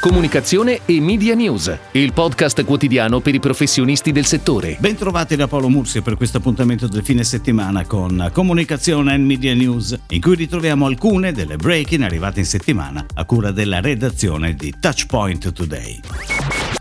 Comunicazione e Media News, il podcast quotidiano per i professionisti del settore. Bentrovati da Paolo Mursi per questo appuntamento del fine settimana con Comunicazione e Media News, in cui ritroviamo alcune delle break-in arrivate in settimana a cura della redazione di Touchpoint Today.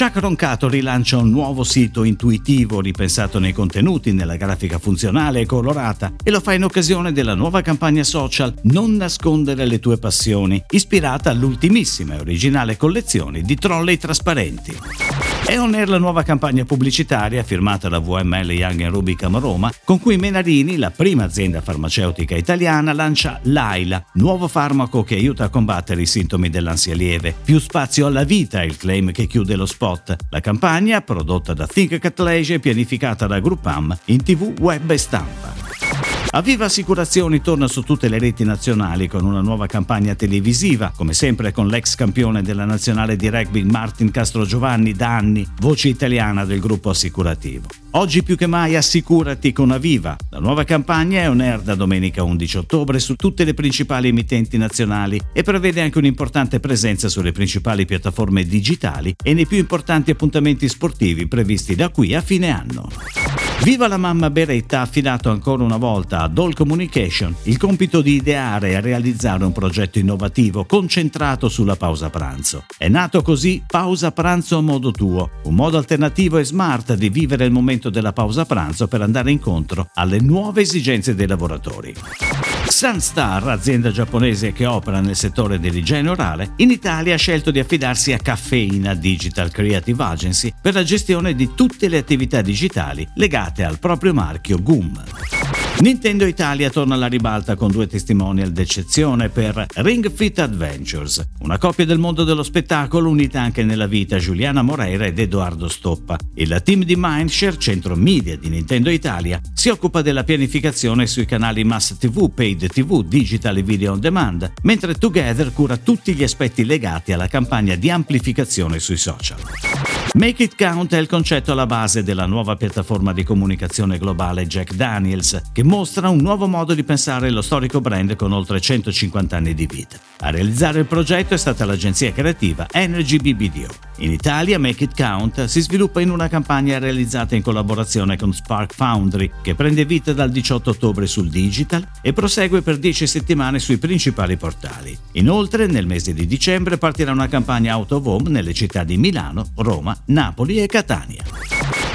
Chuck Roncato rilancia un nuovo sito intuitivo ripensato nei contenuti, nella grafica funzionale e colorata e lo fa in occasione della nuova campagna social Non nascondere le tue passioni, ispirata all'ultimissima e originale collezione di trolley trasparenti. È on air la nuova campagna pubblicitaria firmata da VML Young Rubicam Roma, con cui Menarini, la prima azienda farmaceutica italiana, lancia Laila, nuovo farmaco che aiuta a combattere i sintomi dell'ansia lieve. Più spazio alla vita è il claim che chiude lo spot. La campagna, prodotta da Think Catlege e pianificata da Groupam in tv, web e stampa. Aviva Assicurazioni torna su tutte le reti nazionali con una nuova campagna televisiva, come sempre con l'ex campione della nazionale di rugby Martin Castro Giovanni da anni, voce italiana del gruppo assicurativo. Oggi più che mai assicurati con Aviva. La nuova campagna è on air da domenica 11 ottobre su tutte le principali emittenti nazionali e prevede anche un'importante presenza sulle principali piattaforme digitali e nei più importanti appuntamenti sportivi previsti da qui a fine anno. Viva la mamma Beretta ha affidato ancora una volta a Doll Communication il compito di ideare e realizzare un progetto innovativo concentrato sulla pausa pranzo. È nato così Pausa pranzo a modo tuo, un modo alternativo e smart di vivere il momento della pausa pranzo per andare incontro alle nuove esigenze dei lavoratori. Sunstar, azienda giapponese che opera nel settore dell'igiene orale, in Italia ha scelto di affidarsi a Caffeina Digital Creative Agency per la gestione di tutte le attività digitali legate al proprio marchio GUM. Nintendo Italia torna alla ribalta con due testimonial d'eccezione per Ring Fit Adventures, una coppia del mondo dello spettacolo unita anche nella vita Giuliana Moreira ed Edoardo Stoppa. Il team di Mindshare, centro media di Nintendo Italia, si occupa della pianificazione sui canali Mass TV, Paid TV, Digital e Video on Demand, mentre Together cura tutti gli aspetti legati alla campagna di amplificazione sui social. Make It Count è il concetto alla base della nuova piattaforma di comunicazione globale Jack Daniels, che mostra un nuovo modo di pensare lo storico brand con oltre 150 anni di vita. A realizzare il progetto è stata l'agenzia creativa Energy BBDO. In Italia Make It Count si sviluppa in una campagna realizzata in collaborazione con Spark Foundry, che prende vita dal 18 ottobre sul digital e prosegue per 10 settimane sui principali portali. Inoltre, nel mese di dicembre partirà una campagna out of home nelle città di Milano, Roma, Napoli e Catania.